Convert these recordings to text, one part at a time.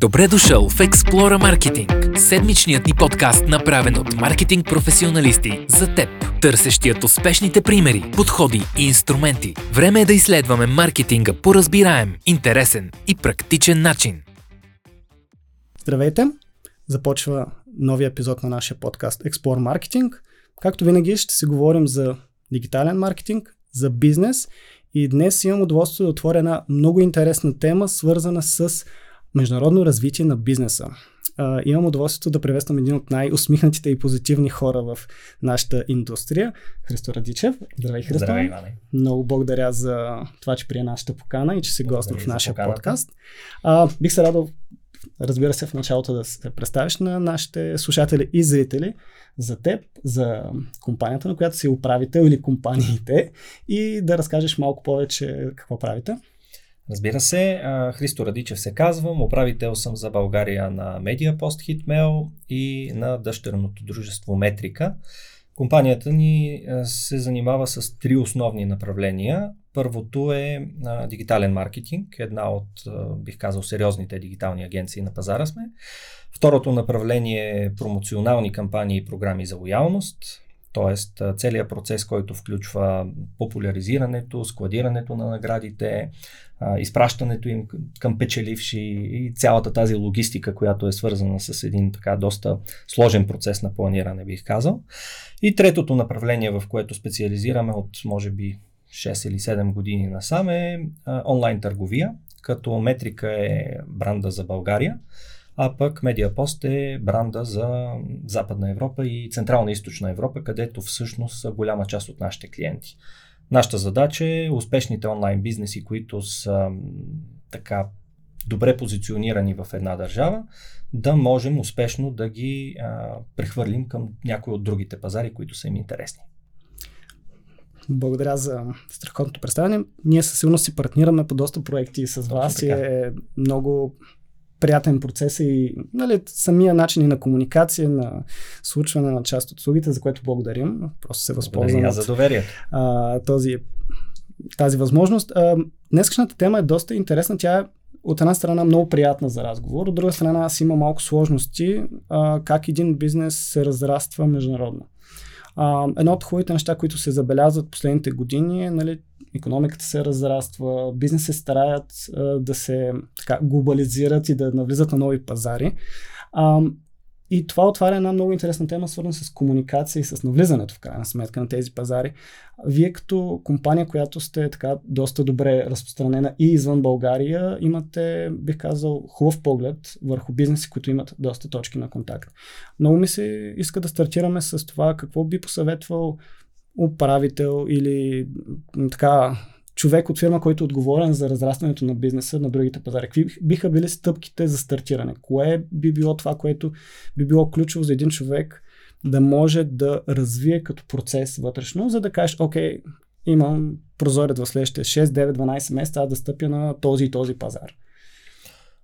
Добре дошъл в Explora Marketing, седмичният ни подкаст, направен от маркетинг професионалисти за теб, търсещият успешните примери, подходи и инструменти. Време е да изследваме маркетинга по разбираем, интересен и практичен начин. Здравейте! Започва новия епизод на нашия подкаст Explore Marketing. Както винаги ще си говорим за дигитален маркетинг, за бизнес и днес имам удоволствие да отворя една много интересна тема, свързана с международно развитие на бизнеса. Uh, имам удоволствието да приветствам един от най-усмихнатите и позитивни хора в нашата индустрия, Христо Радичев. Здравей, Христо. Здравей, Иване. Много благодаря за това, че прие нашата покана и че си гост в нашия подкаст. Uh, бих се радвал, разбира се, в началото да се представиш на нашите слушатели и зрители за теб, за компанията, на която си управител или компаниите и да разкажеш малко повече какво правите. Разбира се, Христо Радичев се казвам, управител съм за България на Медиапост Hitmail и на дъщерното дружество Метрика. Компанията ни се занимава с три основни направления. Първото е дигитален маркетинг, една от, бих казал, сериозните дигитални агенции на пазара сме. Второто направление е промоционални кампании и програми за лоялност. Тоест, целият процес, който включва популяризирането, складирането на наградите, изпращането им към печеливши и цялата тази логистика, която е свързана с един така доста сложен процес на планиране, бих казал. И третото направление, в което специализираме от може би 6 или 7 години насам е онлайн търговия, като Метрика е бранда за България а пък Медиапост е бранда за Западна Европа и Централна и Източна Европа, където всъщност са голяма част от нашите клиенти. Нашата задача е успешните онлайн бизнеси, които са така добре позиционирани в една държава, да можем успешно да ги а, прехвърлим към някои от другите пазари, които са им интересни. Благодаря за страхотното представяне. Ние със сигурност си партнираме по доста проекти с вас и е много приятен процес и нали, самия начин и на комуникация, на случване на част от услугите, за което благодарим. Просто се възползвам за доверието. А, този, тази възможност. А, днескашната тема е доста интересна. Тя е от една страна много приятна за разговор, от друга страна аз има малко сложности а, как един бизнес се разраства международно. А, едно от хубавите неща, които се забелязват последните години е, нали, економиката се разраства, бизнес се стараят а, да се така, глобализират и да навлизат на нови пазари. А, и това отваря една много интересна тема, свързана с комуникация и с навлизането в крайна сметка на тези пазари. Вие като компания, която сте така доста добре разпространена и извън България, имате, бих казал, хубав поглед върху бизнеси, които имат доста точки на контакт. Много ми се иска да стартираме с това какво би посъветвал управител или така човек от фирма, който е отговорен за разрастването на бизнеса на другите пазари? Какви биха били стъпките за стартиране? Кое би било това, което би било ключово за един човек да може да развие като процес вътрешно, за да кажеш, окей, имам прозорец в следващите 6, 9, 12 месеца да стъпя на този и този пазар?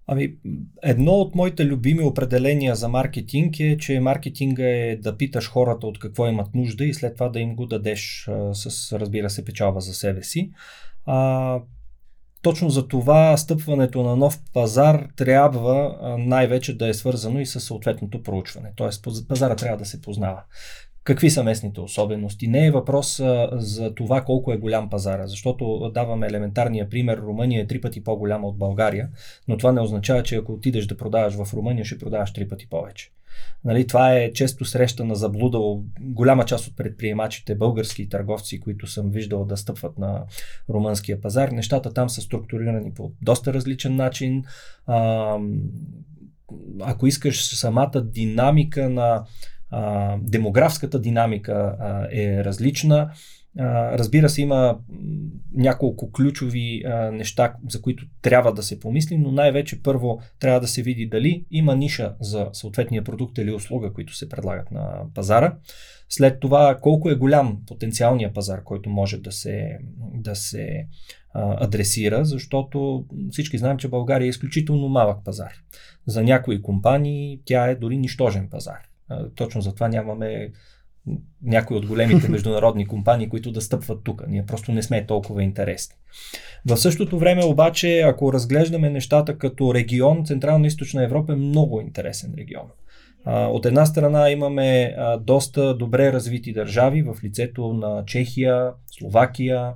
Ами, едно от моите любими определения за маркетинг е, че маркетинга е да питаш хората от какво имат нужда и след това да им го дадеш а, с, разбира се, печалба за себе си. А, точно за това стъпването на нов пазар трябва най-вече да е свързано и с съответното проучване. Тоест пазара трябва да се познава. Какви са местните особености? Не е въпрос а, за това колко е голям пазара, защото даваме елементарния пример. Румъния е три пъти по-голяма от България, но това не означава, че ако отидеш да продаваш в Румъния, ще продаваш три пъти повече. Нали, това е често срещана заблуда. Голяма част от предприемачите, български търговци, които съм виждал да стъпват на румънския пазар, нещата там са структурирани по доста различен начин. А, ако искаш самата динамика на демографската динамика е различна. Разбира се, има няколко ключови неща, за които трябва да се помисли, но най-вече първо трябва да се види дали има ниша за съответния продукт или услуга, които се предлагат на пазара. След това колко е голям потенциалния пазар, който може да се, да се адресира, защото всички знаем, че България е изключително малък пазар. За някои компании тя е дори нищожен пазар. Точно затова нямаме някои от големите международни компании, които да стъпват тук. Ние просто не сме толкова интересни. В същото време обаче, ако разглеждаме нещата като регион, Централна и Източна Европа е много интересен регион. От една страна имаме доста добре развити държави в лицето на Чехия, Словакия,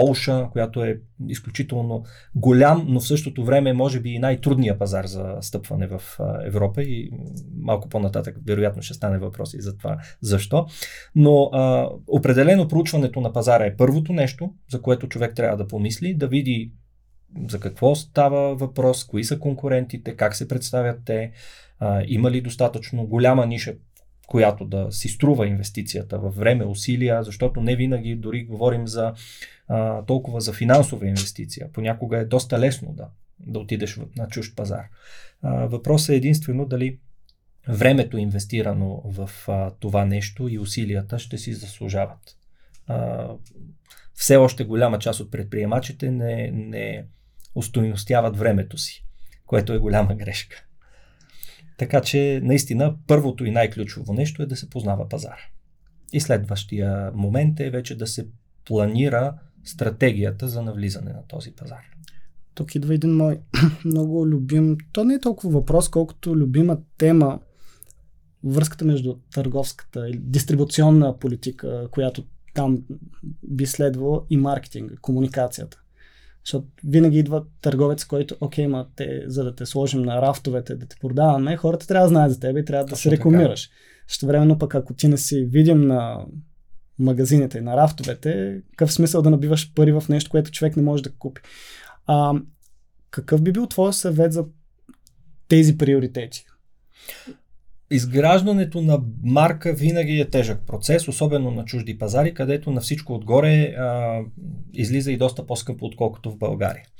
Полша, която е изключително голям, но в същото време може би и най-трудния пазар за стъпване в Европа и малко по-нататък вероятно ще стане въпрос и за това защо. Но а, определено проучването на пазара е първото нещо, за което човек трябва да помисли, да види за какво става въпрос, кои са конкурентите, как се представят те, а, има ли достатъчно голяма ниша, която да си струва инвестицията във време, усилия, защото не винаги дори говорим за а, толкова за финансова инвестиция. Понякога е доста лесно да, да отидеш на чужд пазар. А, въпросът е единствено дали времето инвестирано в а, това нещо и усилията ще си заслужават. А, все още голяма част от предприемачите не, не устойностяват времето си, което е голяма грешка. Така че, наистина, първото и най-ключово нещо е да се познава пазар. И следващия момент е вече да се планира стратегията за навлизане на този пазар. Тук идва един мой много любим, то не е толкова въпрос, колкото любима тема, връзката между търговската или дистрибуционна политика, която там би следвало и маркетинга, комуникацията. Защото винаги идва търговец, който, окей, ма те, за да те сложим на рафтовете, да те продаваме, хората трябва да знаят за теб и трябва Точно да се рекламираш. Също времено пък, ако ти не си видим на магазините и на рафтовете, какъв смисъл да набиваш пари в нещо, което човек не може да купи. А, какъв би бил твой съвет за тези приоритети? Изграждането на марка винаги е тежък процес, особено на чужди пазари, където на всичко отгоре а, излиза и доста по-скъпо, отколкото в България.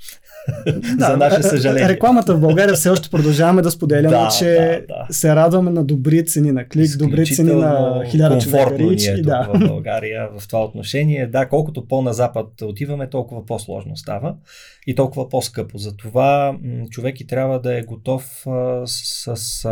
Да, За наше съжаление. Рекламата в България все още продължаваме да споделяме, да, че да, да. се радваме на добри цени на клик, добри цени на хиляда човека рич. Ни е да. в България в това отношение. Да, колкото по-на запад отиваме, толкова по-сложно става и толкова по-скъпо. Затова човек и трябва да е готов а, с. с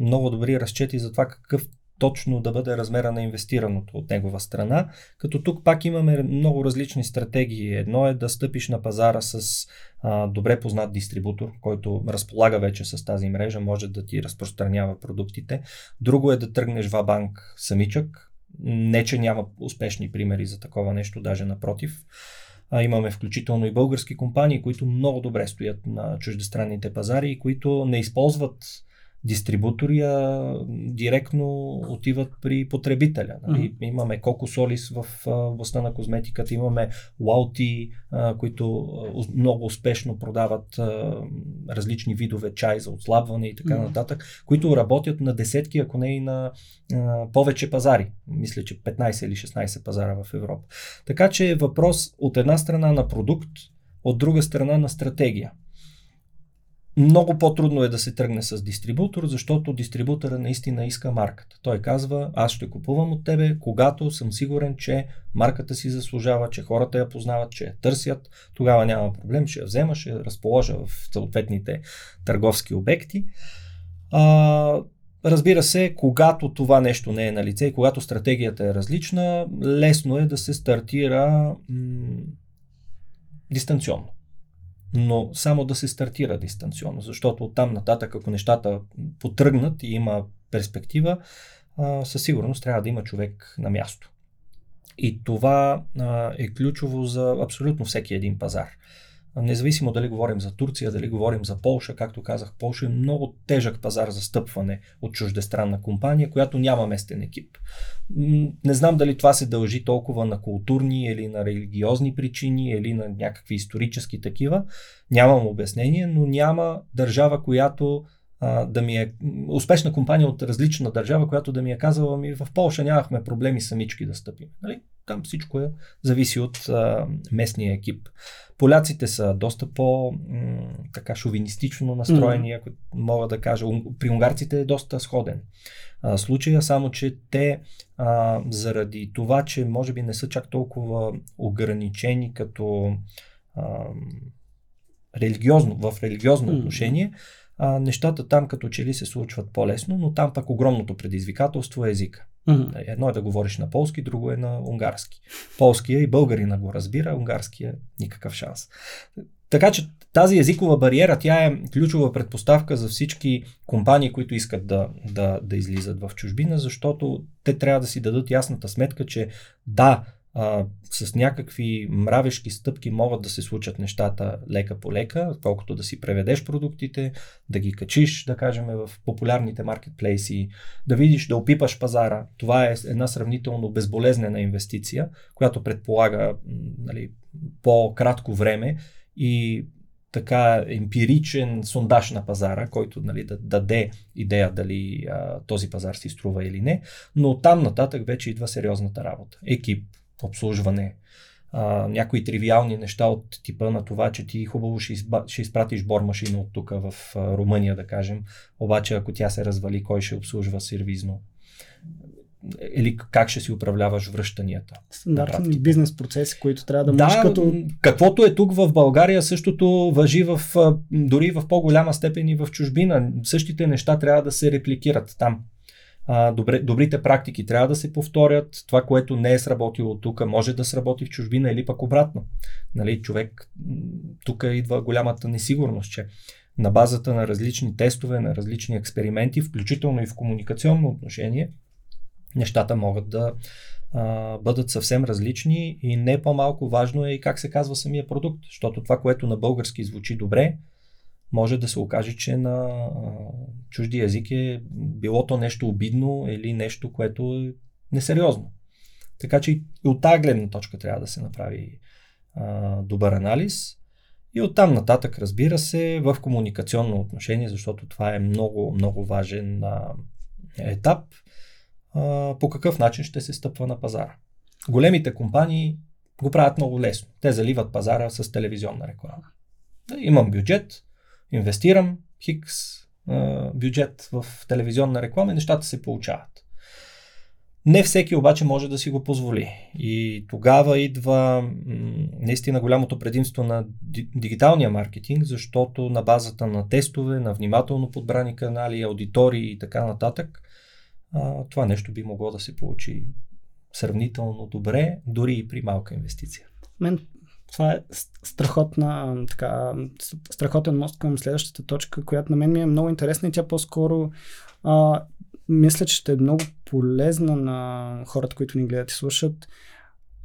много добри разчети за това какъв точно да бъде размера на инвестираното от негова страна, като тук пак имаме много различни стратегии. Едно е да стъпиш на пазара с а, добре познат дистрибутор, който разполага вече с тази мрежа, може да ти разпространява продуктите. Друго е да тръгнеш в банк самичък. Не, че няма успешни примери за такова нещо, даже напротив. А, имаме включително и български компании, които много добре стоят на чуждестранните пазари и които не използват дистрибутори, а директно отиват при потребителя. Нали? Mm-hmm. Имаме Coco Solis в областта на козметиката, имаме Lauti, които много успешно продават различни видове чай за отслабване и така mm-hmm. нататък, които работят на десетки, ако не и на повече пазари. Мисля, че 15 или 16 пазара в Европа. Така че е въпрос от една страна на продукт, от друга страна на стратегия. Много по-трудно е да се тръгне с дистрибутор, защото дистрибутора наистина иска марката. Той казва, аз ще купувам от тебе, когато съм сигурен, че марката си заслужава, че хората я познават, че я търсят. Тогава няма проблем, ще я взема, ще я разположа в съответните търговски обекти. А, Разбира се, когато това нещо не е на лице и когато стратегията е различна, лесно е да се стартира м- дистанционно но само да се стартира дистанционно, защото оттам нататък, ако нещата потръгнат и има перспектива, със сигурност трябва да има човек на място. И това е ключово за абсолютно всеки един пазар. Независимо дали говорим за Турция, дали говорим за Полша, както казах, Полша е много тежък пазар за стъпване от чуждестранна компания, която няма местен екип. Не знам дали това се дължи толкова на културни или на религиозни причини или на някакви исторически такива. Нямам обяснение, но няма държава, която да ми е успешна компания от различна държава, която да ми е казала ми в Польша нямахме проблеми самички да стъпим. Нали? Там всичко е, зависи от а, местния екип. Поляците са доста по м, така шовинистично настроени, mm. ако мога да кажа. При унгарците е доста сходен а, случая, само че те а, заради това, че може би не са чак толкова ограничени като а, религиозно, в религиозно отношение, а, нещата там като че ли се случват по-лесно, но там пък огромното предизвикателство е езика. Mm-hmm. Едно е да говориш на полски, друго е на унгарски. Полския и българина го разбира, унгарския никакъв шанс. Така че тази езикова бариера, тя е ключова предпоставка за всички компании, които искат да, да, да излизат в чужбина, защото те трябва да си дадат ясната сметка, че да, а, с някакви мравешки стъпки могат да се случат нещата лека по лека, колкото да си преведеш продуктите, да ги качиш, да кажем, в популярните маркетплейси, да видиш, да опипаш пазара. Това е една сравнително безболезнена инвестиция, която предполага нали, по-кратко време и така емпиричен сондаж на пазара, който нали, да даде идея дали а, този пазар си струва или не, но там нататък вече идва сериозната работа. Екип, обслужване, а, някои тривиални неща от типа на това, че ти хубаво ще, изба, ще изпратиш бормашина от тук в а, Румъния, да кажем, обаче ако тя се развали, кой ще обслужва сервизно? или как ще си управляваш връщанията. Стандартни бизнес процеси, които трябва да можеш да, като... каквото е тук в България, същото въжи в, дори в по-голяма степен и в чужбина. Същите неща трябва да се репликират там. Добре, добрите практики трябва да се повторят. Това, което не е сработило тук, може да сработи в чужбина или пък обратно. Нали, човек, тук идва голямата несигурност, че на базата на различни тестове, на различни експерименти, включително и в комуникационно отношение, нещата могат да а, бъдат съвсем различни и не по-малко важно е и как се казва самия продукт, защото това, което на български звучи добре, може да се окаже, че на а, чужди език е било то нещо обидно или нещо, което е несериозно. Така че и от тази гледна точка трябва да се направи а, добър анализ. И оттам нататък, разбира се, в комуникационно отношение, защото това е много, много важен а, етап а, по какъв начин ще се стъпва на пазара. Големите компании го правят много лесно. Те заливат пазара с телевизионна реклама. Имам бюджет, инвестирам хикс а, бюджет в телевизионна реклама и нещата се получават. Не всеки обаче може да си го позволи. И тогава идва наистина голямото предимство на дигиталния маркетинг, защото на базата на тестове, на внимателно подбрани канали, аудитории и така нататък, това нещо би могло да се получи сравнително добре, дори и при малка инвестиция. Мен това е страхотна, така, страхотен мост към следващата точка, която на мен ми е много интересна и тя по-скоро а, мисля, че ще е много полезна на хората, които ни гледат и слушат.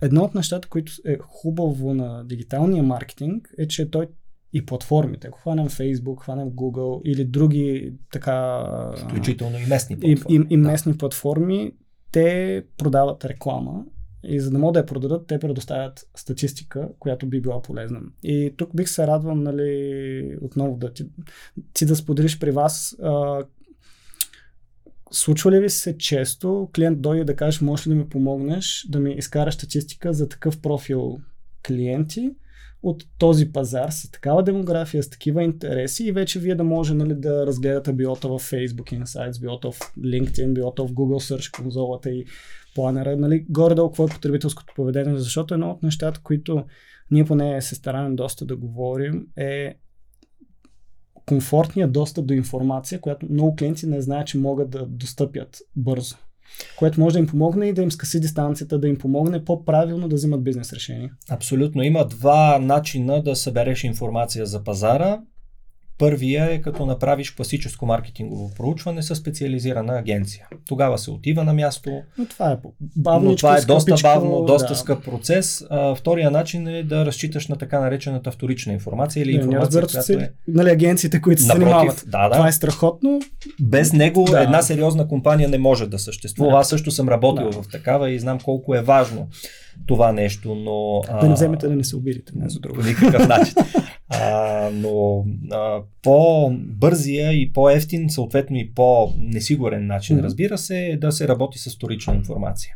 Едно от нещата, които е хубаво на дигиталния маркетинг е, че той и платформите. Ако хванем Facebook, хванем Google или други така... Включително и местни платформи. И, и, и местни да. платформи, те продават реклама и за да могат да я продадат, те предоставят статистика, която би била полезна. И тук бих се радвал, нали, отново да ти, ти да споделиш при вас а, Случва ли ви се често клиент дойде да каже, можеш ли да ми помогнеш да ми изкараш статистика за такъв профил клиенти, от този пазар с такава демография, с такива интереси и вече вие да може нали, да разгледате биота в Facebook Insights, биота в LinkedIn, биота в Google Search конзолата и планера, нали, горе-долу какво е потребителското поведение, защото едно от нещата, които ние поне се стараем доста да говорим е комфортният достъп до информация, която много клиенти не знаят, че могат да достъпят бързо което може да им помогне и да им скъси дистанцията, да им помогне по-правилно да взимат бизнес решения. Абсолютно. Има два начина да събереш информация за пазара. Първия е като направиш класическо маркетингово проучване с специализирана агенция. Тогава се отива на място. Но това е бавно. това е доста бавно, доста да. скъп процес. А, втория начин е да разчиташ на така наречената вторична информация или информация, не която е... Нали, агенциите, които се занимават. Да, да. Това е страхотно. Без него да. една сериозна компания не може да съществува. Да. Аз също съм работил да. в такава и знам колко е важно това нещо, но... Да не вземете да не се обидите, не за друго. Никакъв начин. А, но а, по-бързия и по-ефтин, съответно и по-несигурен начин, mm-hmm. разбира се, е да се работи с вторична информация.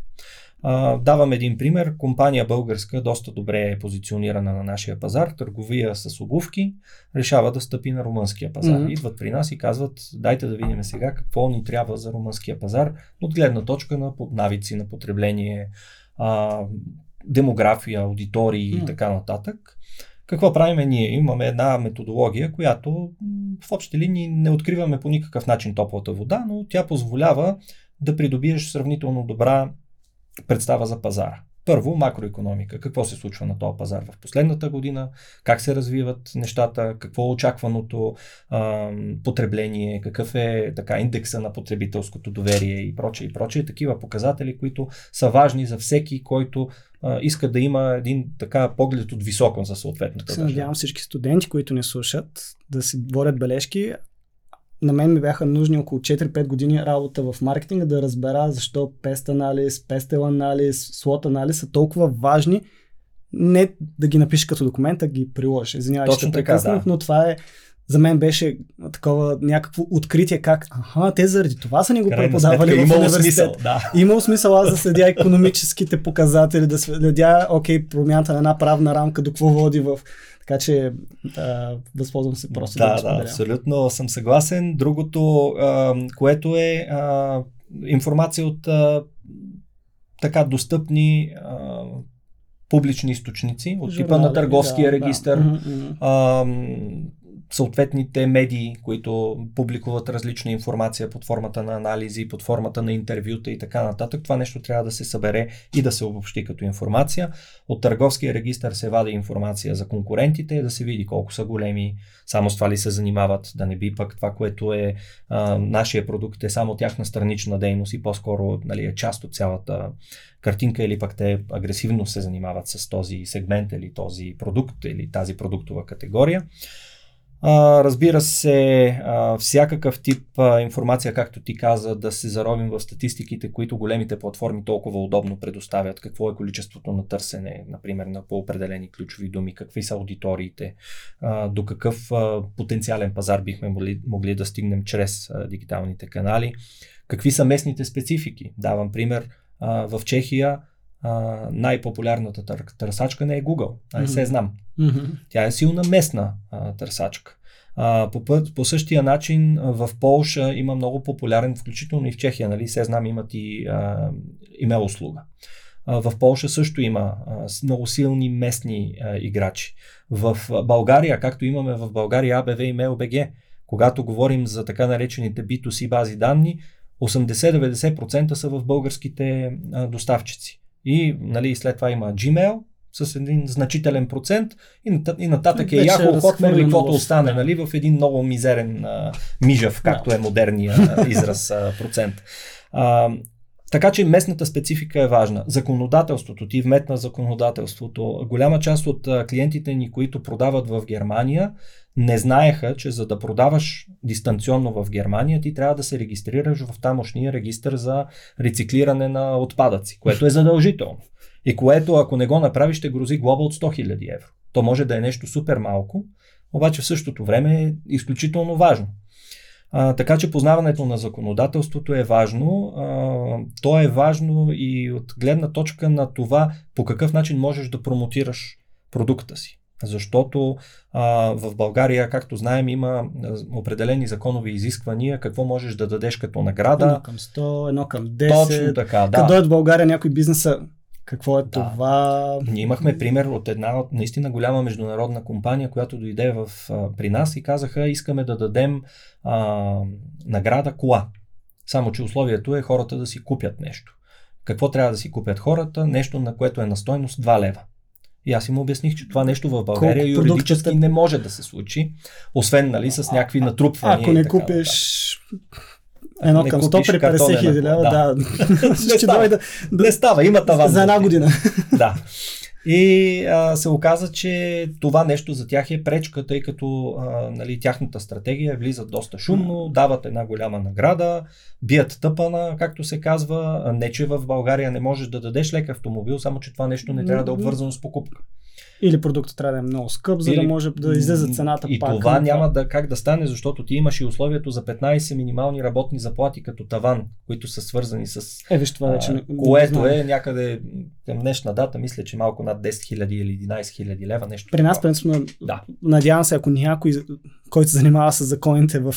А, давам един пример. Компания българска, доста добре е позиционирана на нашия пазар, търговия с обувки, решава да стъпи на румънския пазар. Mm-hmm. Идват при нас и казват, дайте да видим сега какво ни трябва за румънския пазар, от гледна точка на навици на потребление, а, демография, аудитории mm-hmm. и така нататък Какво правиме ние? Имаме една методология, която в общи линии не откриваме по никакъв начин топлата вода, но тя позволява да придобиеш сравнително добра представа за пазара. Първо, макроекономика. Какво се случва на този пазар в последната година, как се развиват нещата, какво е очакваното а, потребление, какъв е така индекса на потребителското доверие и прочее и прочее. Такива показатели, които са важни за всеки, който а, иска да има един така поглед от високо за съответната Се надявам всички студенти, които не слушат, да си водят бележки, на мен ми бяха нужни около 4-5 години работа в маркетинга да разбера защо пест анализ, пестел анализ, слот анализ са толкова важни. Не да ги напишеш като документ, а ги приложиш. Извинявай, че така, да. но това е за мен беше такова някакво откритие как, аха, те заради това са ни го преподавали в имало смисъл, да. Имало смисъл аз да следя економическите показатели, да следя, окей, промяната на една правна рамка, до какво води в така че а, възползвам се просто да, да, да абсолютно съм съгласен. Другото, а, което е а, информация от а, така достъпни а, публични източници, от Журнали, типа на търговския да, регистр, да. А, съответните медии, които публикуват различна информация под формата на анализи, под формата на интервюта и така нататък. Това нещо трябва да се събере и да се обобщи като информация. От търговския регистр се вади информация за конкурентите, да се види колко са големи, само с това ли се занимават, да не би пък това, което е а, нашия продукт е само тяхна странична дейност и по-скоро нали, е част от цялата картинка или пък те агресивно се занимават с този сегмент или този продукт или тази продуктова категория. Разбира се, всякакъв тип информация, както ти каза, да се заровим в статистиките, които големите платформи толкова удобно предоставят. Какво е количеството на търсене, например, на по-определени ключови думи, какви са аудиториите, до какъв потенциален пазар бихме могли, могли да стигнем чрез дигиталните канали, какви са местните специфики. Давам пример, в Чехия а, най-популярната тър, търсачка не е Google, а не се знам. Mm-hmm. Тя е силна местна а, търсачка. А, по, път, по същия начин в Полша има много популярен, включително и в Чехия, нали, се знам, имат и а, имейл услуга. А, в Полша също има а, много силни местни а, играчи. В България, както имаме в България ABV и MailBG, когато говорим за така наречените B2C бази данни, 80-90% са в българските а, доставчици. И нали, след това има Gmail с един значителен процент и, и нататък е Yahoo, Hotmail и каквото остане нали, в един много мизерен а, мижав, както е модерния израз а, процент. А, така че местната специфика е важна. Законодателството, ти вметна законодателството. Голяма част от клиентите ни, които продават в Германия, не знаеха, че за да продаваш дистанционно в Германия, ти трябва да се регистрираш в тамошния регистр за рециклиране на отпадъци, което е задължително. И което, ако не го направиш, ще грози глоба от 100 000 евро. То може да е нещо супер малко, обаче в същото време е изключително важно. А, така че познаването на законодателството е важно. А, то е важно и от гледна точка на това по какъв начин можеш да промотираш продукта си. Защото а, в България, както знаем, има определени законови изисквания, какво можеш да дадеш като награда. Едно към 100, едно към 10. Точно така, да. Като дойдат в България някой бизнеса, какво е да. това? Ние имахме пример от една наистина голяма международна компания, която дойде в, а, при нас и казаха, искаме да дадем а, награда кола. Само, че условието е хората да си купят нещо. Какво трябва да си купят хората? Нещо, на което е на стойност 2 лева. И аз им обясних, че това нещо в България Колко юридически продуктите... не може да се случи, освен нали, с някакви натрупвания. Ако не купиш едно към 100 при 50 хиляди лева, да. да. не, става. Да, не става, има таван. За една година. да. И а, се оказа, че това нещо за тях е пречка, тъй като а, нали, тяхната стратегия влизат доста шумно, дават една голяма награда, бият тъпана, както се казва. Не, че в България не можеш да дадеш лек автомобил, само че това нещо не трябва да е обвързано с покупка. Или продуктът трябва да е много скъп, за Или... да може да излезе цената и пак. И това няма да, как да стане, защото ти имаш и условието за 15 минимални работни заплати като таван, които са свързани с... Е, виж, това вече Което е някъде към днешна дата, мисля, че малко над 10 000 или 11 000 лева, нещо. При нас, принципно, да. надявам се, ако някой, който се занимава с законите в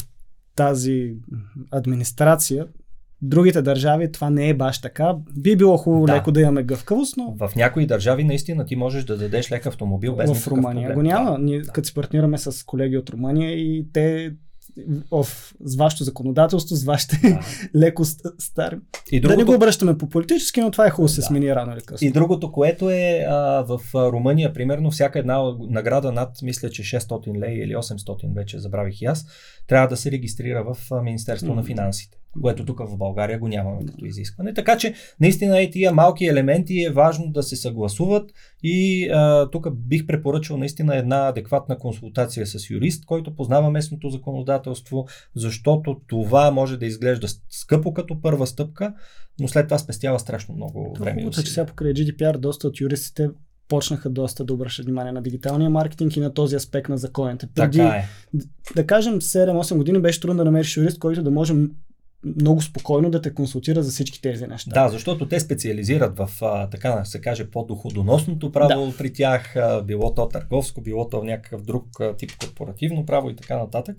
тази администрация, другите държави това не е баш така. Би било хубаво Да. леко да имаме гъвкавост, но В някои държави наистина ти можеш да дадеш лек автомобил без в Румъния проблем. го няма. Да. Ние като се партнираме с колеги от Румъния и те в, с вашето законодателство, с вашите Да. леко ст- стари. И Да не другото, го обръщаме по политически, но това е хубаво да се смени рано или късно. И другото, което е а, в Румъния, примерно, всяка една награда над, мисля, че 600 лея или 800 вече забравих и аз, трябва да се регистрира в Министерство на Мгм. финансите, което тук в България го нямаме като изискване. Така че, наистина, и тия малки елементи е важно да се съгласуват и а, тук бих препоръчал наистина една адекватна консултация с юрист, който познава местното законодателство, защото това може да изглежда скъпо като първа стъпка, но след това спестява страшно много време. Хубавото че сега покрай GDPR доста от юристите почнаха доста да обръщат внимание на дигиталния маркетинг и на този аспект на законите. Преди, Така е. да кажем, 7-8 години беше трудно да намериш юрист, който да може много спокойно да те консултира за всички тези неща. Да, защото те специализират в, а, така да се каже, по-доходоносното право да. при тях, а, било то търговско, било то някакъв друг а, тип корпоративно право и така нататък.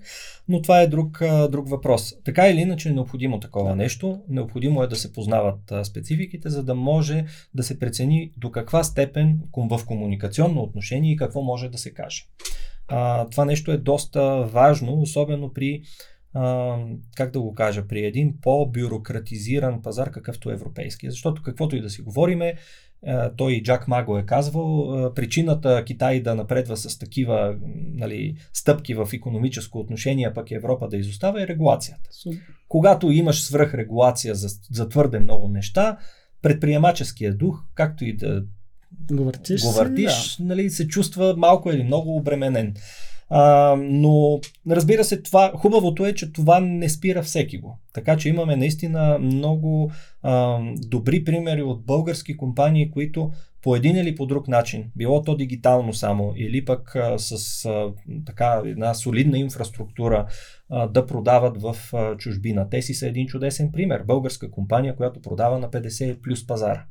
Но това е друг, а, друг въпрос. Така или иначе е необходимо такова нещо. Необходимо е да се познават а, спецификите, за да може да се прецени до каква степен в комуникационно отношение и какво може да се каже. А, това нещо е доста важно, особено при а, как да го кажа, при един по-бюрократизиран пазар, какъвто е европейския. Защото каквото и да си говориме, той и Джак Ма го е казвал, причината Китай да напредва с такива нали, стъпки в економическо отношение, пък Европа да изостава е регулацията. Когато имаш свръхрегулация за, за твърде много неща, предприемаческия дух, както и да Го въртиш. го въртиш, нали, се чувства малко или много обременен. А, но разбира се, това, хубавото е, че това не спира всеки го. Така че имаме наистина много а, добри примери от български компании, които по един или по друг начин, било то дигитално само, или пък а, с а, така една солидна инфраструктура а, да продават в а, чужбина. Те си са един чудесен пример. Българска компания, която продава на 50 плюс пазара.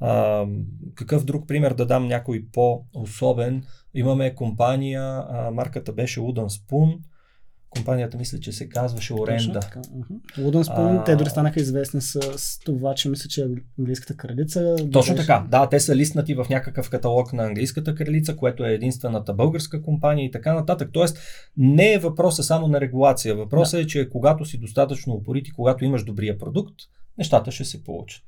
А, какъв друг пример да дам някой по-особен? Имаме компания, а, марката беше Wooden Spoon, компанията мисля, че се казваше Оренда. Spoon, А. те дори станаха известни с, с това, че мисля, че английската кралица. Точно беше- така. Да, те са листнати в някакъв каталог на английската кралица, което е единствената българска компания и така нататък. Тоест, не е въпроса само на регулация. Въпросът е, че когато си достатъчно упорит и когато имаш добрия продукт, нещата ще се получат.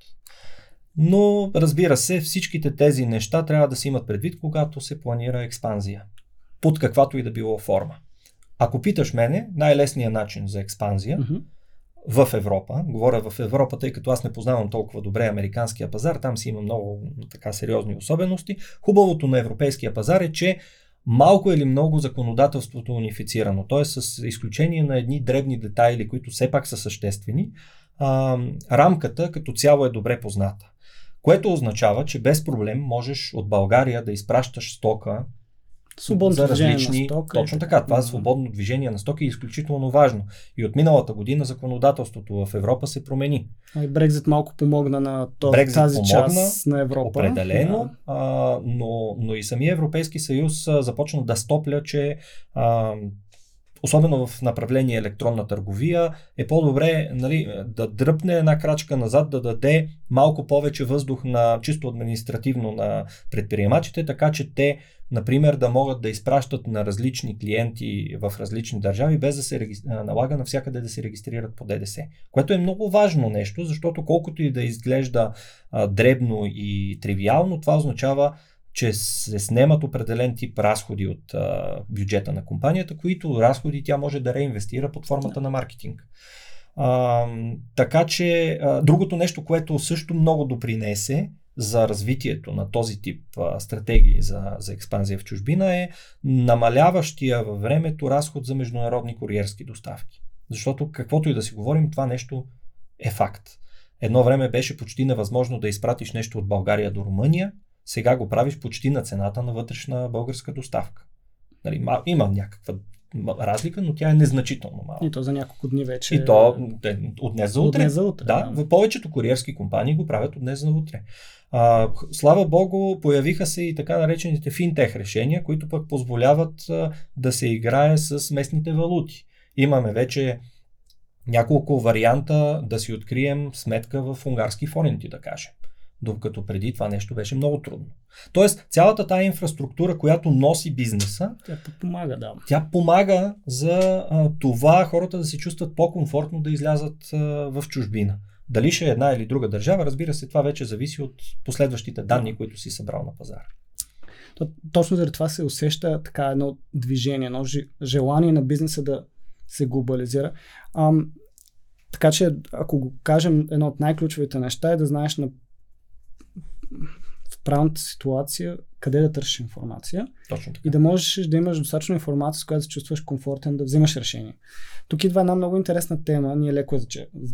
Но, разбира се, всичките тези неща трябва да се имат предвид, когато се планира експанзия. Под каквато и да било форма. Ако питаш мене, най-лесният начин за експанзия Мгм. в Европа, говоря в Европа, тъй като аз не познавам толкова добре американския пазар, там си има много така сериозни особености. Хубавото на европейския пазар е, че малко или много законодателството е унифицирано, т.е. с изключение на едни дребни детайли, които все пак са съществени, а, рамката като цяло е добре позната. Което означава, че без проблем можеш от България да изпращаш стока Свободното за различни... на стока. Точно така, това свободно движение на стоки е изключително важно. И от миналата година законодателството в Европа се промени. А и Брекзит малко помогна на то, Брекзит тази помогна, част на Европа. Определено, Да. а, но, но и самия Европейски съюз а, започна да стопля, че а, особено в направление електронна търговия, е по-добре нали, да дръпне една крачка назад, да даде малко повече въздух на чисто административно на предприемачите, така че те, например, да могат да изпращат на различни клиенти в различни държави, без да се регис... а, налага навсякъде да се регистрират по ДДС. Което е много важно нещо, защото колкото и да изглежда а, дребно и тривиално, това означава че се снемат определен тип разходи от а, бюджета на компанията, които разходи тя може да реинвестира под формата на маркетинг. А, така че а, другото нещо, което също много допринесе за развитието на този тип а, стратегии за, за експанзия в чужбина е намаляващия във времето разход за международни куриерски доставки. Защото каквото и да си говорим, това нещо е факт. Едно време беше почти невъзможно да изпратиш нещо от България до Румъния, сега го правиш почти на цената на вътрешна българска доставка. Нали, ма, има някаква разлика, но тя е незначително малка. И то за няколко дни вече. И то те, от днес за От утре. днес за утре, Да, да. повечето куриерски компании го правят от днес за утре. А, слава богу, появиха се и така наречените финтех решения, които пък позволяват а, да се играе с местните валути. Имаме вече няколко варианта да си открием сметка в унгарски форинти, да кажем. Докато преди това нещо беше много трудно. Тоест, цялата тази инфраструктура, която носи бизнеса, Тя помага, да. тя помага за а, това хората да се чувстват по-комфортно да излязат а, в чужбина. Дали ще е една или друга държава, разбира се, това вече зависи от последващите данни, които си събрал на пазара. То, точно заради това се усеща така едно движение, едно желание на бизнеса да се глобализира. Ам, така че, ако го кажем, едно от най-ключовите неща е да знаеш на в правилната ситуация къде да търсиш информация. Точно така. И да можеш да имаш достатъчно информация, с която се чувстваш комфортен да взимаш решение. Тук идва една много интересна тема. Ние леко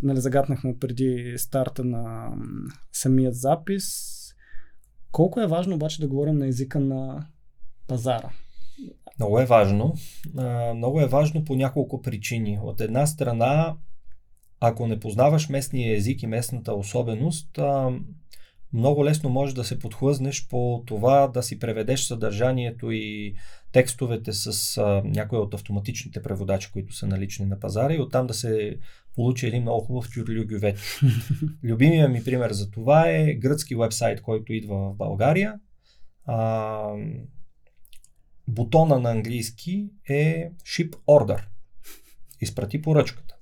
нали, загатнахме преди старта на самият запис. Колко е важно обаче да говорим на езика на пазара? Много е важно. Много е важно по няколко причини. От една страна, ако не познаваш местния език и местната особеност, много лесно можеш да се подхлъзнеш по това да си преведеш съдържанието и текстовете с а, някои от автоматичните преводачи, които са налични на пазара и оттам да се получи един много хубав тюрлюгювет. Любимия ми пример за това е гръцки вебсайт, който идва в България. А, бутона на английски е Ship Order. Изпрати поръчката.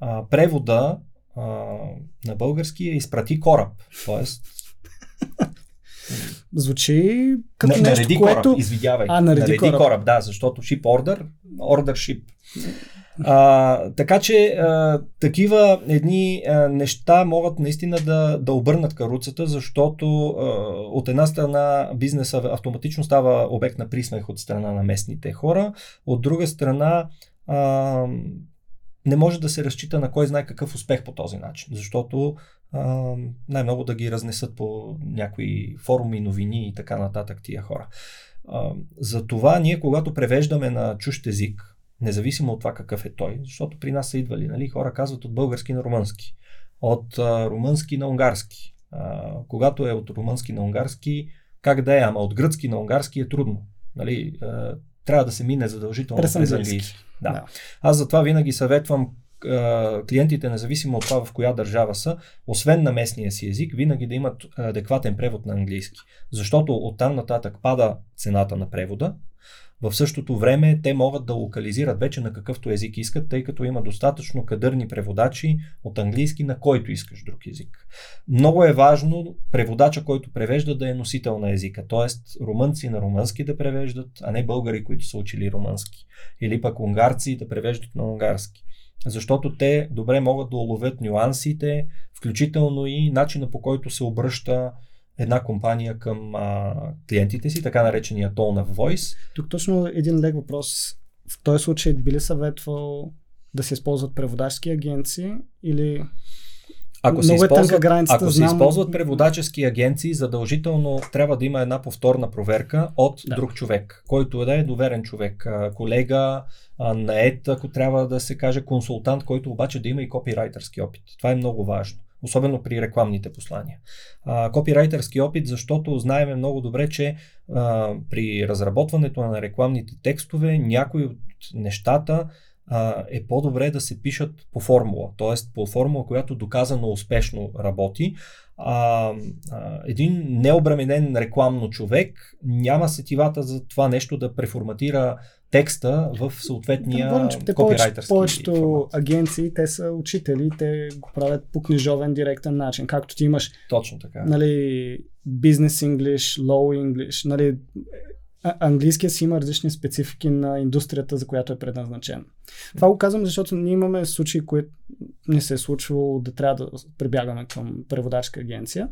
А, превода а, на български е изпрати кораб. Тоест. Звучи като не, нещо, нареди което... кораб, извидявай. А, нареди, нареди кораб. кораб. да, защото ship order, order ship. А, така че а, такива едни а, неща могат наистина да, да обърнат каруцата, защото а, от една страна бизнеса автоматично става обект на присмех от страна на местните хора, от друга страна а, не може да се разчита на кой знае какъв успех по този начин, защото а, най-много да ги разнесат по някои форуми, новини и така нататък тия хора. А, затова ние, когато превеждаме на чужд език, независимо от това какъв е той, защото при нас са идвали, нали, хора казват от български на румънски, от а, румънски на унгарски. А, когато е от румънски на унгарски, как да е, ама от гръцки на унгарски е трудно. Нали, а, трябва да се мине задължително През английски. английски. Да. Да. Аз затова винаги съветвам клиентите, независимо от това в коя държава са, освен на местния си език, винаги да имат адекватен превод на английски. Защото оттам нататък пада цената на превода. В същото време те могат да локализират вече на какъвто език искат, тъй като има достатъчно кадърни преводачи от английски на който искаш друг език. Много е важно преводача, който превежда да е носител на езика, т.е. румънци на румънски да превеждат, а не българи, които са учили румънски. Или пък унгарци да превеждат на унгарски. Защото те добре могат да уловят нюансите, включително и начина по който се обръща една компания към а, клиентите си, така наречения tone of voice. Тук точно един лек въпрос. В този случай би ли съветвал да се използват преводачски агенции или Ако се, е използват, ако се знам. използват преводачески агенции, задължително трябва да има една повторна проверка от Да. друг човек, който да е доверен човек, колега, наед, ако трябва да се каже консултант, който обаче да има и копирайтърски опит. Това е много важно. Особено при рекламните послания. А, копирайтърски опит, защото знаеме много добре, че а, при разработването на рекламните текстове някои от нещата а, е по-добре да се пишат по формула, т.е. по формула, която доказано успешно работи. А, а, един необременен рекламно човек няма сетивата за това нещо да преформатира текста в съответния Да, говорим, че те повече, повечето формат. агенции, те са учители, те го правят по книжовен директен начин. Както ти имаш Точно така. нали, бизнес English, low English, нали, английския си има различни специфики на индустрията, за която е предназначен. Това го казвам, защото ние имаме случаи, които не се е случвало да трябва да прибягаме към преводачка агенция,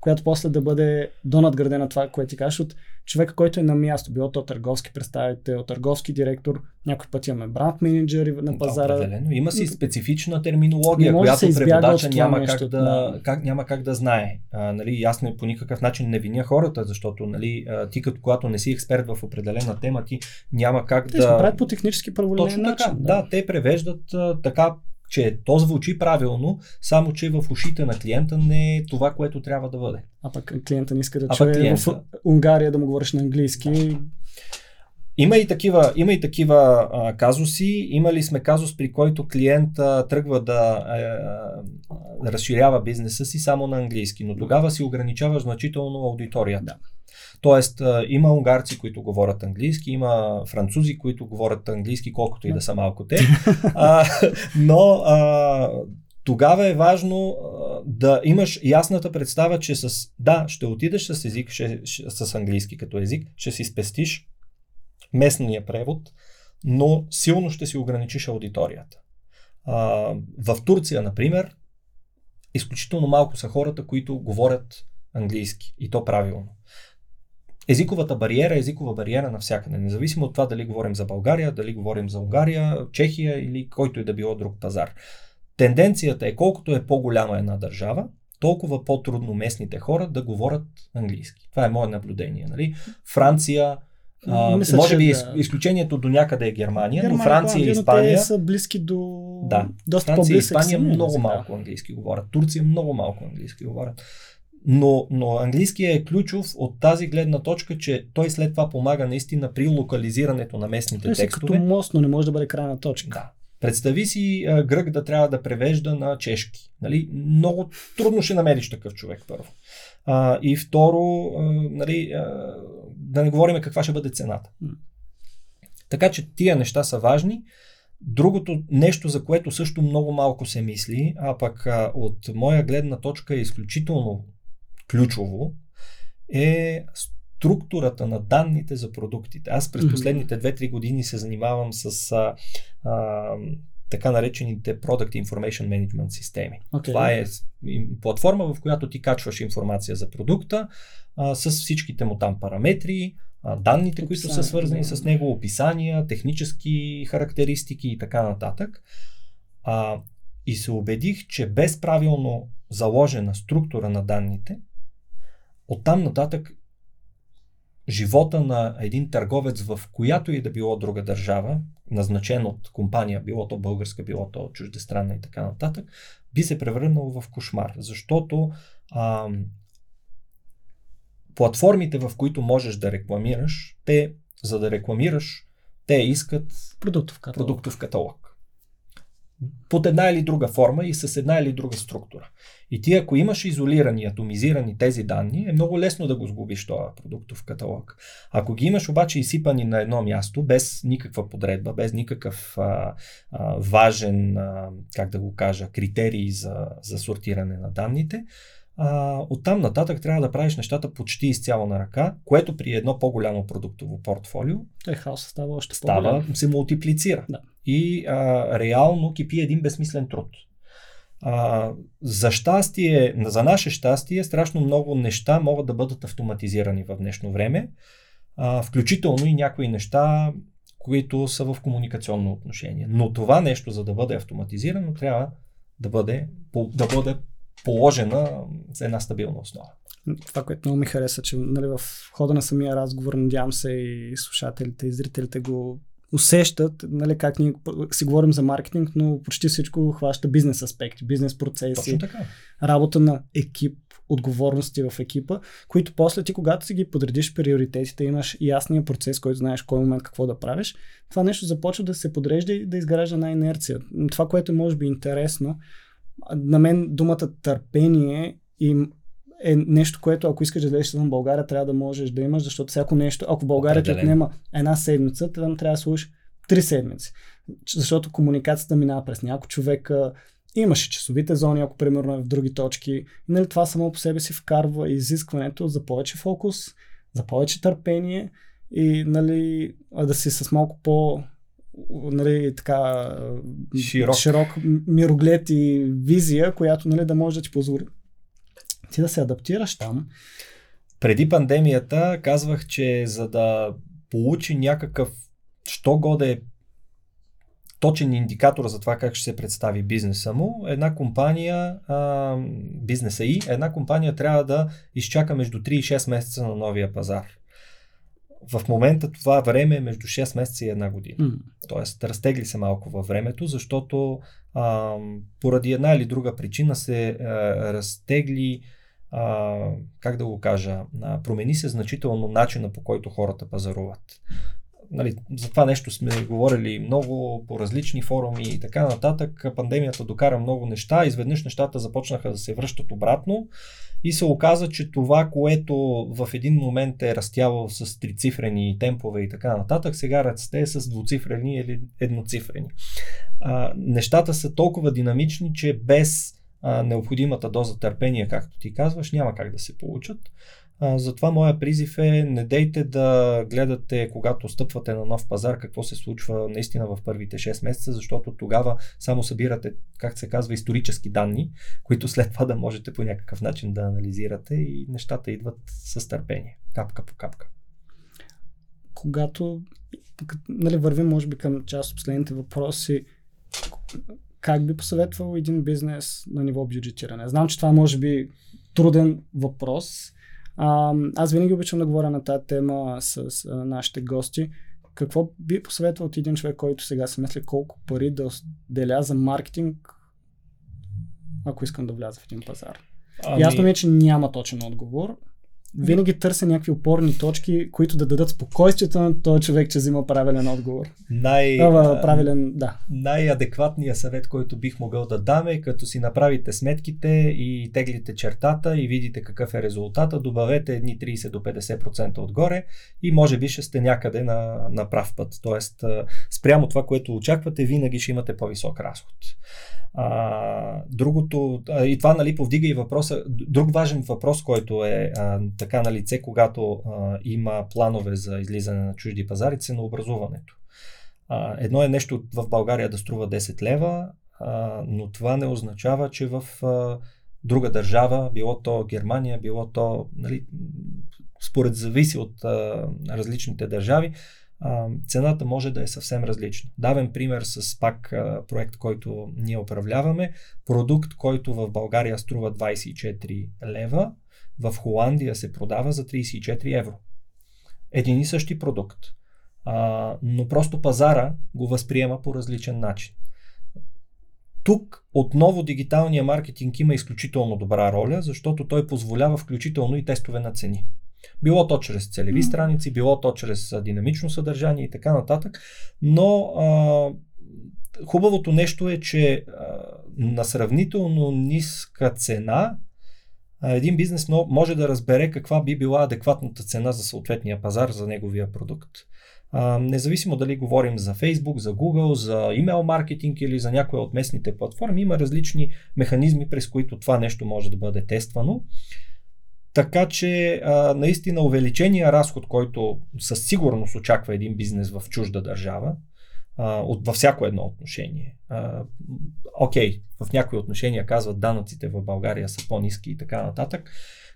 която после да бъде донадградена това, което ти кажеш от човека, който е на място, било то търговски представител, търговски директор, някой път имаме бранд менеджери на пазара. Да, определено. Има си специфична терминология, да която преводача няма как, да, да. как, няма как да знае. А, нали, аз не, по никакъв начин не виня хората, защото нали, ти като когато не си експерт в определена тема, ти няма как Те да... правят по технически праволинен начин. така. Да. те превеждат а, така, че то звучи правилно, само че в ушите на клиента не е това, което трябва да бъде. А пък клиента не иска да А чуе в клиента. Унгария да му говориш на английски. Има и такива, има и такива а, казуси. Имали сме казус, при който клиент а, тръгва да а, разширява бизнеса си само на английски, но тогава си ограничава значително аудиторията. Да. Тоест, има унгарци, които говорят английски, има французи, които говорят английски, колкото и да са малко те. А, но а, тогава е важно а, да имаш ясната представа, че с да, ще отидеш с език, ще, ще, с английски като език, ще си спестиш местния превод, но силно ще си ограничиш аудиторията. А, в Турция, например, изключително малко са хората, които говорят английски и то правилно. Езиковата бариера е езикова бариера навсякъде, независимо от това дали говорим за България, дали говорим за Унгария, Чехия или който и да било друг пазар. Тенденцията е колкото е по-голяма една държава, толкова по-трудно местните хора да говорят английски. Това е мое наблюдение. Нали? Франция, а, Мисля, може би да. изключението до някъде е Германия, Германия но Франция и Испания. Те са близки до. Да, доста Франция и Испания много малко английски говорят. Турция много малко английски говорят. Но, но английският е ключов от тази гледна точка, че той след това помага наистина при локализирането на местните той текстове. Като мост, но не може да бъде крайна точка. Да. Представи си а, грък да трябва да превежда на чешки. Нали? Много трудно ще намериш такъв човек първо. А, и второ, а, нали, а, да не говорим каква ще бъде цената. Така че тия неща са важни. Другото нещо, за което също много малко се мисли, а пък а, от моя гледна точка е изключително ключово, е структурата на данните за продуктите. Аз през последните 2-3 години се занимавам с а, а, така наречените Product Information Management системи. Okay. Това е платформа, в която ти качваш информация за продукта а, с всичките му там параметри, а, данните, които са свързани да. с него, описания, технически характеристики и така нататък. А, и се убедих, че без правилно заложена структура на данните, оттам нататък живота на един търговец в която и да било друга държава, назначен от компания, било то българска, било то чуждестранна и така нататък, би се превърнал в кошмар. Защото а, платформите, в които можеш да рекламираш, те, за да рекламираш, те искат продуктов каталог. Продуктов каталог под една или друга форма и с една или друга структура. И ти, ако имаш изолирани, атомизирани тези данни, е много лесно да го сгубиш този продуктов каталог. Ако ги имаш обаче изсипани на едно място, без никаква подредба, без никакъв а, а, важен, а, как да го кажа, критерий за, за сортиране на данните, а, оттам нататък трябва да правиш нещата почти изцяло на ръка, което при едно по-голямо продуктово портфолио Той хаос става още става, по-голям. се мултиплицира. Да. И а, реално кипи един безсмислен труд. А, за щастие, за наше щастие, страшно много неща могат да бъдат автоматизирани в днешно време, а, включително и някои неща, които са в комуникационно отношение. Но това нещо, за да бъде автоматизирано, трябва да бъде, да бъде положена за една стабилна основа. Това, което много ми хареса, че нали, в хода на самия разговор, надявам се и слушателите и зрителите го усещат, нали, как ние си говорим за маркетинг, но почти всичко хваща бизнес аспекти, бизнес процеси, работа на екип, отговорности в екипа, които после ти, когато си ги подредиш приоритетите, имаш ясния процес, който знаеш кой момент какво да правиш, това нещо започва да се подрежда и да изгражда на инерция. Това, което може би интересно, на мен думата търпение и е нещо, което ако искаш да дадеш в България, трябва да можеш да имаш, защото всяко нещо, ако България ти отнема една седмица, там трябва да слушаш три седмици. Защото комуникацията минава през няколко човека, имаше часовите зони, ако примерно е в други точки. Нали, това само по себе си вкарва изискването за повече фокус, за повече търпение и нали, да си с малко по нали, така, широк. широк мироглед и визия, която нали, да може да ти позволи ти да се адаптираш там. Преди пандемията казвах, че за да получи някакъв, що годе точен индикатор за това как ще се представи бизнеса му, една компания, а, бизнеса и, една компания трябва да изчака между 3 и 6 месеца на новия пазар. В момента това време е между 6 месеца и една година. Mm. Тоест, разтегли се малко във времето, защото а, поради една или друга причина се а, разтегли а, как да го кажа, а, промени се значително начина по който хората пазаруват. Нали, за това нещо сме говорили много по различни форуми и така нататък. Пандемията докара много неща, изведнъж нещата започнаха да се връщат обратно и се оказа, че това, което в един момент е растявал с трицифрени темпове и така нататък, сега расте с двуцифрени или едноцифрени. А, нещата са толкова динамични, че без а, необходимата доза търпение, както ти казваш, няма как да се получат. Затова моя призив е не дейте да гледате, когато стъпвате на нов пазар, какво се случва наистина в първите 6 месеца, защото тогава само събирате, как се казва, исторически данни, които след това да можете по някакъв начин да анализирате и нещата идват с търпение, капка по капка. Когато нали, вървим, може би, към част от последните въпроси, как би посъветвал един бизнес на ниво бюджетиране? Знам, че това може би труден въпрос, а, аз винаги обичам да говоря на тази тема с, с а, нашите гости. Какво би посъветвал от един човек, който сега се мисли колко пари да деля за маркетинг, ако искам да вляза в един пазар? Ами... Ясно ми е, че няма точен отговор винаги търся някакви опорни точки, които да дадат спокойствието на този човек, че взима правилен отговор. Най, Това, правилен, да. Най-адекватният съвет, който бих могъл да дам е, като си направите сметките и теглите чертата и видите какъв е резултата, добавете едни 30 до 50% отгоре и може би ще сте някъде на, на прав път. Тоест, спрямо това, което очаквате, винаги ще имате по-висок разход. А, другото, а, и това нали, повдига и въпроса, друг важен въпрос, който е а, така на лице, когато а, има планове за излизане на чужди пазари, ценообразуването. А, едно е нещо в България да струва 10 лева, а, но това не означава, че в а, друга държава, било то Германия, било то, нали, според зависи от а, различните държави, цената може да е съвсем различна. Давен пример с пак проект, който ние управляваме. Продукт, който в България струва 24 лева, в Холандия се продава за 34 евро. Един и същи продукт. А, но просто пазара го възприема по различен начин. Тук отново дигиталния маркетинг има изключително добра роля, защото той позволява включително и тестове на цени. Било то чрез целеви страници, било то чрез динамично съдържание и така нататък. Но а, хубавото нещо е, че а, на сравнително ниска цена един бизнес може да разбере каква би била адекватната цена за съответния пазар за неговия продукт. А, независимо дали говорим за Facebook, за Google, за имейл маркетинг или за някоя от местните платформи, има различни механизми, през които това нещо може да бъде тествано. Така че а, наистина увеличения разход, който със сигурност очаква един бизнес в чужда държава, а, от, във всяко едно отношение. А, окей, в някои отношения казват данъците в България са по-низки и така нататък,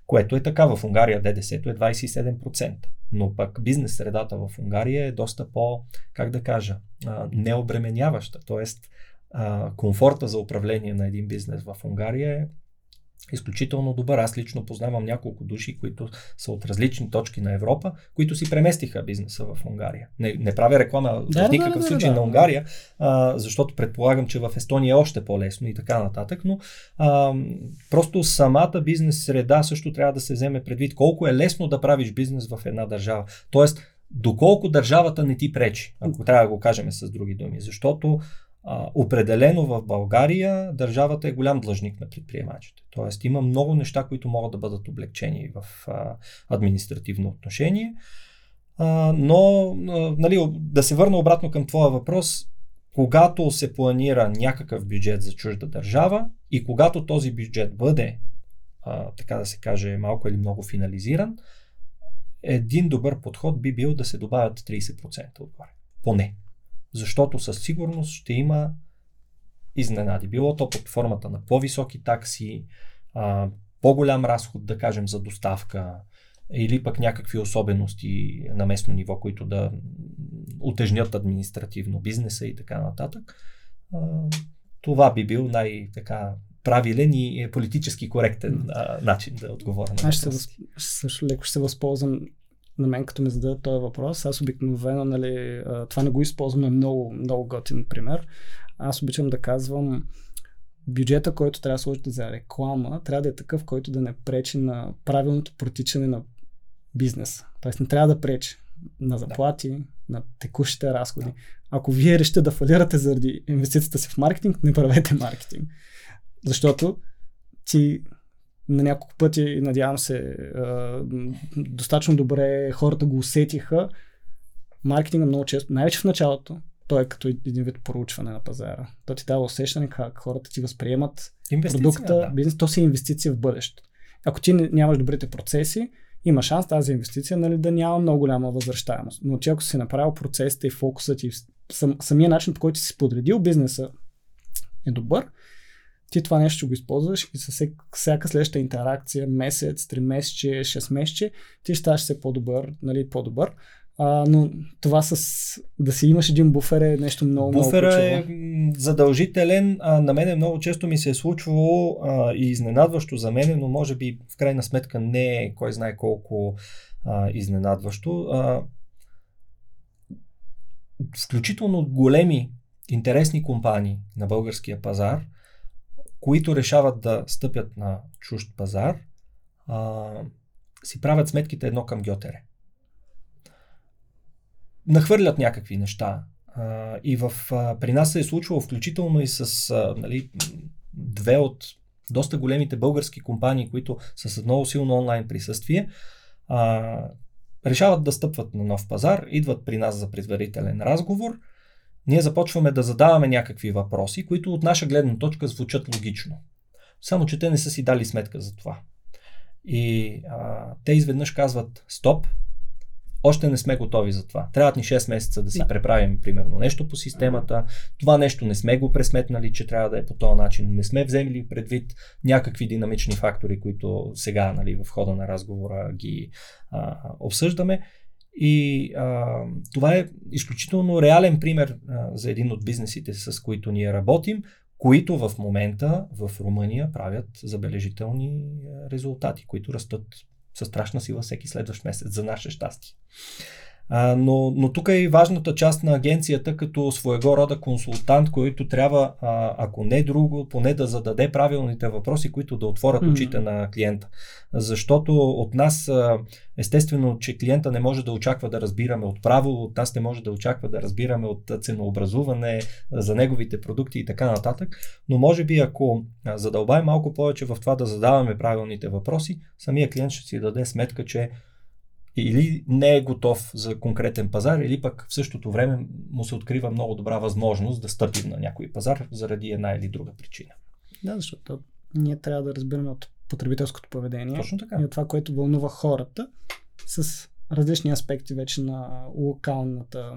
което е така. В Унгария ДДС е 27%. Но пък бизнес средата в Унгария е доста по, как да кажа, а, необременяваща. Тоест, а, комфорта за управление на един бизнес в Унгария е изключително добър. Аз лично познавам няколко души, които са от различни точки на Европа, които си преместиха бизнеса в Унгария. Не, не правя реклама да, в никакъв да, случай да, да. на Унгария, а, защото предполагам, че в Естония е още по-лесно и така нататък, но а, просто самата бизнес среда също трябва да се вземе предвид колко е лесно да правиш бизнес в една държава. Тоест, доколко държавата не ти пречи, ако трябва да го кажем с други думи. Защото а, определено в България държавата е голям длъжник на предприемачите. Тоест има много неща, които могат да бъдат облегчени в а, административно отношение. А, но, а, нали, да се върна обратно към твоя въпрос, когато се планира някакъв бюджет за чужда държава и когато този бюджет бъде, а, така да се каже, малко или много финализиран, един добър подход би бил да се добавят 30% отгоре. Поне защото със сигурност ще има изненади. Било то под формата на по-високи такси, а, по-голям разход, да кажем, за доставка, или пък някакви особености на местно ниво, които да утежнят административно бизнеса и така нататък. А, това би бил най-така правилен и политически коректен а, начин да отговоря на Аз ще също леко ще се възползвам на мен като ми зададат този въпрос, аз обикновено, нали, това не го използвам, е много, много готин пример. Аз обичам да казвам, бюджета, който трябва да сложите за реклама, трябва да е такъв, който да не пречи на правилното протичане на бизнеса. Тоест не трябва да пречи на заплати, на текущите разходи. Ако вие решите да фалирате заради инвестицията си в маркетинг, не правете маркетинг. Защото ти на няколко пъти, надявам се, достатъчно добре хората го усетиха. Маркетинга много често, най-вече в началото, той е като един вид проучване на пазара. То ти дава усещане как хората ти възприемат продукта, да. бизнес, то си е инвестиция в бъдещето. Ако ти нямаш добрите процеси, има шанс тази инвестиция нали, да няма много голяма възвръщаемост. Но ти ако си направил процесите и фокусът и сам, самия начин, по който си подредил бизнеса е добър, ти това нещо ще го използваш и със всяка следваща интеракция, месец, 3 месече, 6 месече, ти ще ставаш все по-добър, нали, по-добър. А, но това с да си имаш един буфер е нещо много, Буфера много е задължителен. А, на мен много често ми се е случвало а, и изненадващо за мен, но може би в крайна сметка не е кой знае колко а, изненадващо. А, включително големи интересни компании на българския пазар, които решават да стъпят на чужд пазар, а, си правят сметките едно към Гьотере нахвърлят някакви неща. А, и в, а, при нас се е случвало включително и с а, нали, две от доста големите български компании, които с много силно онлайн присъствие, а, решават да стъпват на нов пазар, идват при нас за предварителен разговор, ние започваме да задаваме някакви въпроси, които от наша гледна точка звучат логично. Само, че те не са си дали сметка за това. И а, те изведнъж казват, стоп, още не сме готови за това. Трябват ни 6 месеца да си да. преправим, примерно, нещо по системата. Това нещо не сме го пресметнали, че трябва да е по този начин. Не сме вземали предвид някакви динамични фактори, които сега, нали, в хода на разговора ги а, обсъждаме. И а, това е изключително реален пример а, за един от бизнесите, с които ние работим, които в момента в Румъния правят забележителни резултати, които растат със страшна сила всеки следващ месец, за наше щастие. А, но, но тук е и важната част на агенцията като своего рода консултант, който трябва, а, ако не друго, поне да зададе правилните въпроси, които да отворят mm-hmm. очите на клиента. Защото от нас, естествено, че клиента не може да очаква да разбираме от право, от нас не може да очаква да разбираме от ценообразуване за неговите продукти и така нататък. Но може би ако задълбаем малко повече в това да задаваме правилните въпроси, самия клиент ще си даде сметка, че или не е готов за конкретен пазар, или пък в същото време му се открива много добра възможност да стъпи на някой пазар заради една или друга причина. Да, защото ние трябва да разбираме от потребителското поведение Точно така. и от това, което вълнува хората с различни аспекти вече на локалната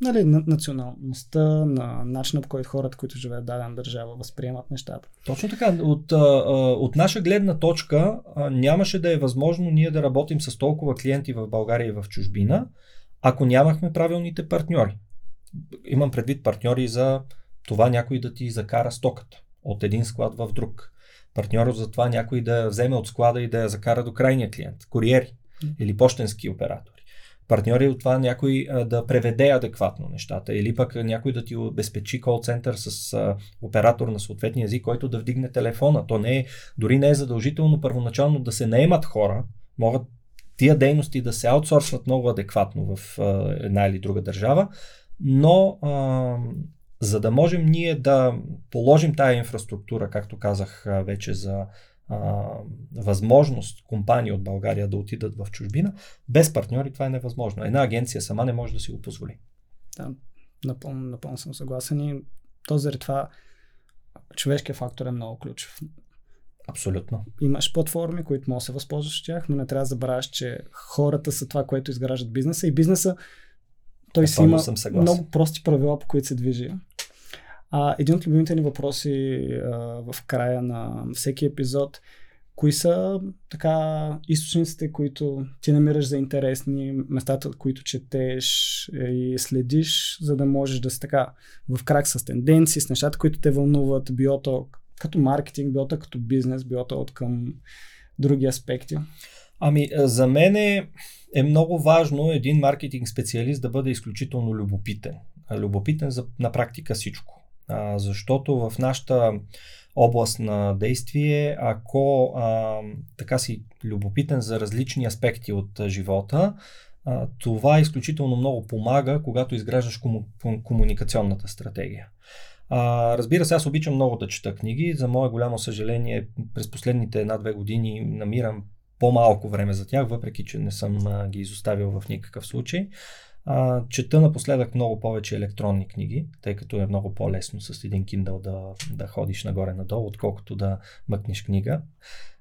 нали, на националността, на начина по който хората, които живеят в дадена държава, възприемат нещата. Точно така. От, от наша гледна точка нямаше да е възможно ние да работим с толкова клиенти в България и в чужбина, ако нямахме правилните партньори. Имам предвид партньори за това някой да ти закара стоката от един склад в друг. Партньор за това някой да вземе от склада и да я закара до крайния клиент. Куриери или почтенски оператор партньори от това някой да преведе адекватно нещата или пък някой да ти обезпечи кол център с оператор на съответния език, който да вдигне телефона. То не е, дори не е задължително първоначално да се наемат хора, могат тия дейности да се аутсорсват много адекватно в една или друга държава, но за да можем ние да положим тая инфраструктура, както казах вече за а, възможност компании от България да отидат в чужбина, без партньори това е невъзможно. Една агенция сама не може да си го позволи. Да, напълно, напълно съм съгласен и то заради това човешкият фактор е много ключов. Абсолютно. Имаш платформи, които може да се възползваш от тях, но не трябва да забравяш, че хората са това, което изграждат бизнеса и бизнеса той си има много прости правила, по които се движи. А, един от любимите ни въпроси а, в края на всеки епизод кои са така източниците, които ти намираш за интересни, местата, които четеш и следиш, за да можеш да си така в крак с тенденции, с нещата, които те вълнуват, било то като маркетинг, било то като бизнес, било то от към други аспекти? Ами, за мен е, е много важно един маркетинг специалист да бъде изключително любопитен. Любопитен за на практика всичко а, защото в нашата област на действие, ако а, така си любопитен за различни аспекти от живота, а, това изключително много помага, когато изграждаш кому, комуникационната стратегия. А, разбира се, аз обичам много да чета книги. За мое голямо съжаление, през последните една-две години намирам по-малко време за тях, въпреки че не съм а, ги изоставил в никакъв случай. А, чета напоследък много повече електронни книги, тъй като е много по-лесно с един Kindle да, да ходиш нагоре-надолу, отколкото да мъкнеш книга.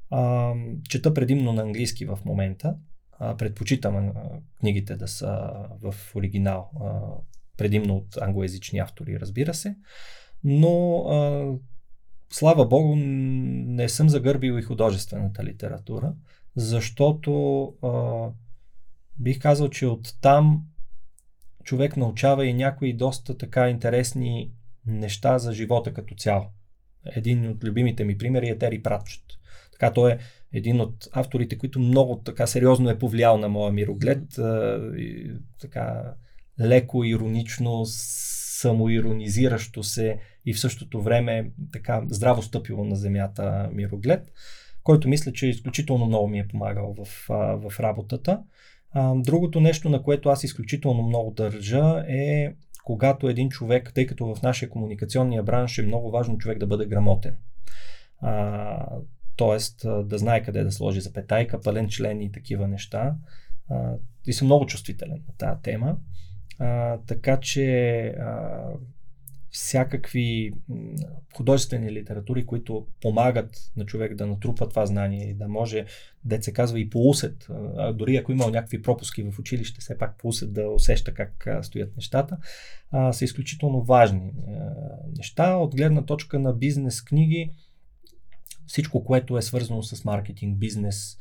А, чета предимно на английски в момента. А, предпочитам а, книгите да са в оригинал, а, предимно от англоязични автори, разбира се. Но а, слава богу, не съм загърбил и художествената литература, защото а, бих казал, че оттам човек научава и някои доста така интересни неща за живота като цяло. Един от любимите ми примери е Тери Пратчет. Така той е един от авторите, които много така сериозно е повлиял на моя мироглед. И, така леко, иронично, самоиронизиращо се и в същото време така здраво стъпило на земята мироглед, който мисля, че изключително много ми е помагал в, в работата. Другото нещо, на което аз изключително много държа е когато един човек, тъй като в нашия комуникационния бранш е много важно човек да бъде грамотен. А, тоест да знае къде да сложи запетайка, пълен член и такива неща. А, и съм много чувствителен на тази тема. А, така че а, всякакаки художествени литератури, които помагат на човек да натрупа това знание и да може, се казва и по усет, а дори ако има някакви пропуски в училище, все пак по усет да усеща как стоят нещата, а, са изключително важни а, неща. От гледна точка на бизнес книги, всичко, което е свързано с маркетинг, бизнес,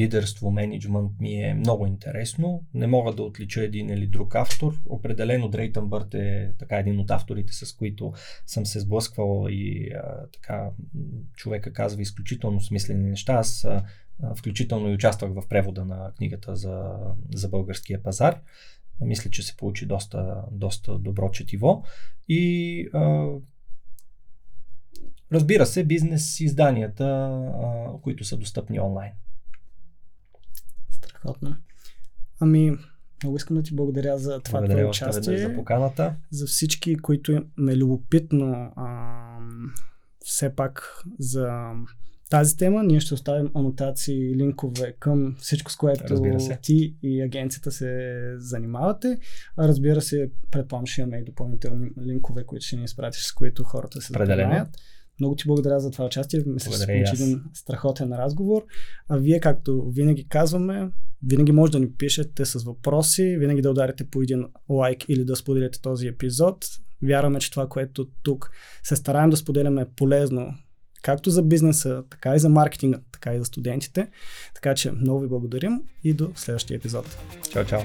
лидерство, менеджмент ми е много интересно. Не мога да отлича един или друг автор. Определено Дрейтън Бърт е така един от авторите, с които съм се сблъсквал и а, така човека казва изключително смислени неща. Аз а, включително и участвах в превода на книгата за, за българския пазар. Мисля, че се получи доста, доста добро четиво. И а, разбира се, бизнес изданията, а, които са достъпни онлайн. Страхотно. Ами, много искам да ти благодаря за това благодаря твое участие. за поканата. За всички, които ме любопитно а, все пак за тази тема. Ние ще оставим анотации и линкове към всичко, с което ти и агенцията се занимавате. А разбира се, предполагам, ще имаме и допълнителни линкове, които ще ни изпратиш, с които хората се запознаят. Много ти благодаря за това участие. Мисля, че получи един страхотен разговор. А вие, както винаги казваме, винаги може да ни пишете с въпроси, винаги да ударите по един лайк или да споделите този епизод. Вярваме, че това, което тук се стараем да споделяме е полезно както за бизнеса, така и за маркетинга, така и за студентите. Така че много ви благодарим и до следващия епизод. Чао, чао.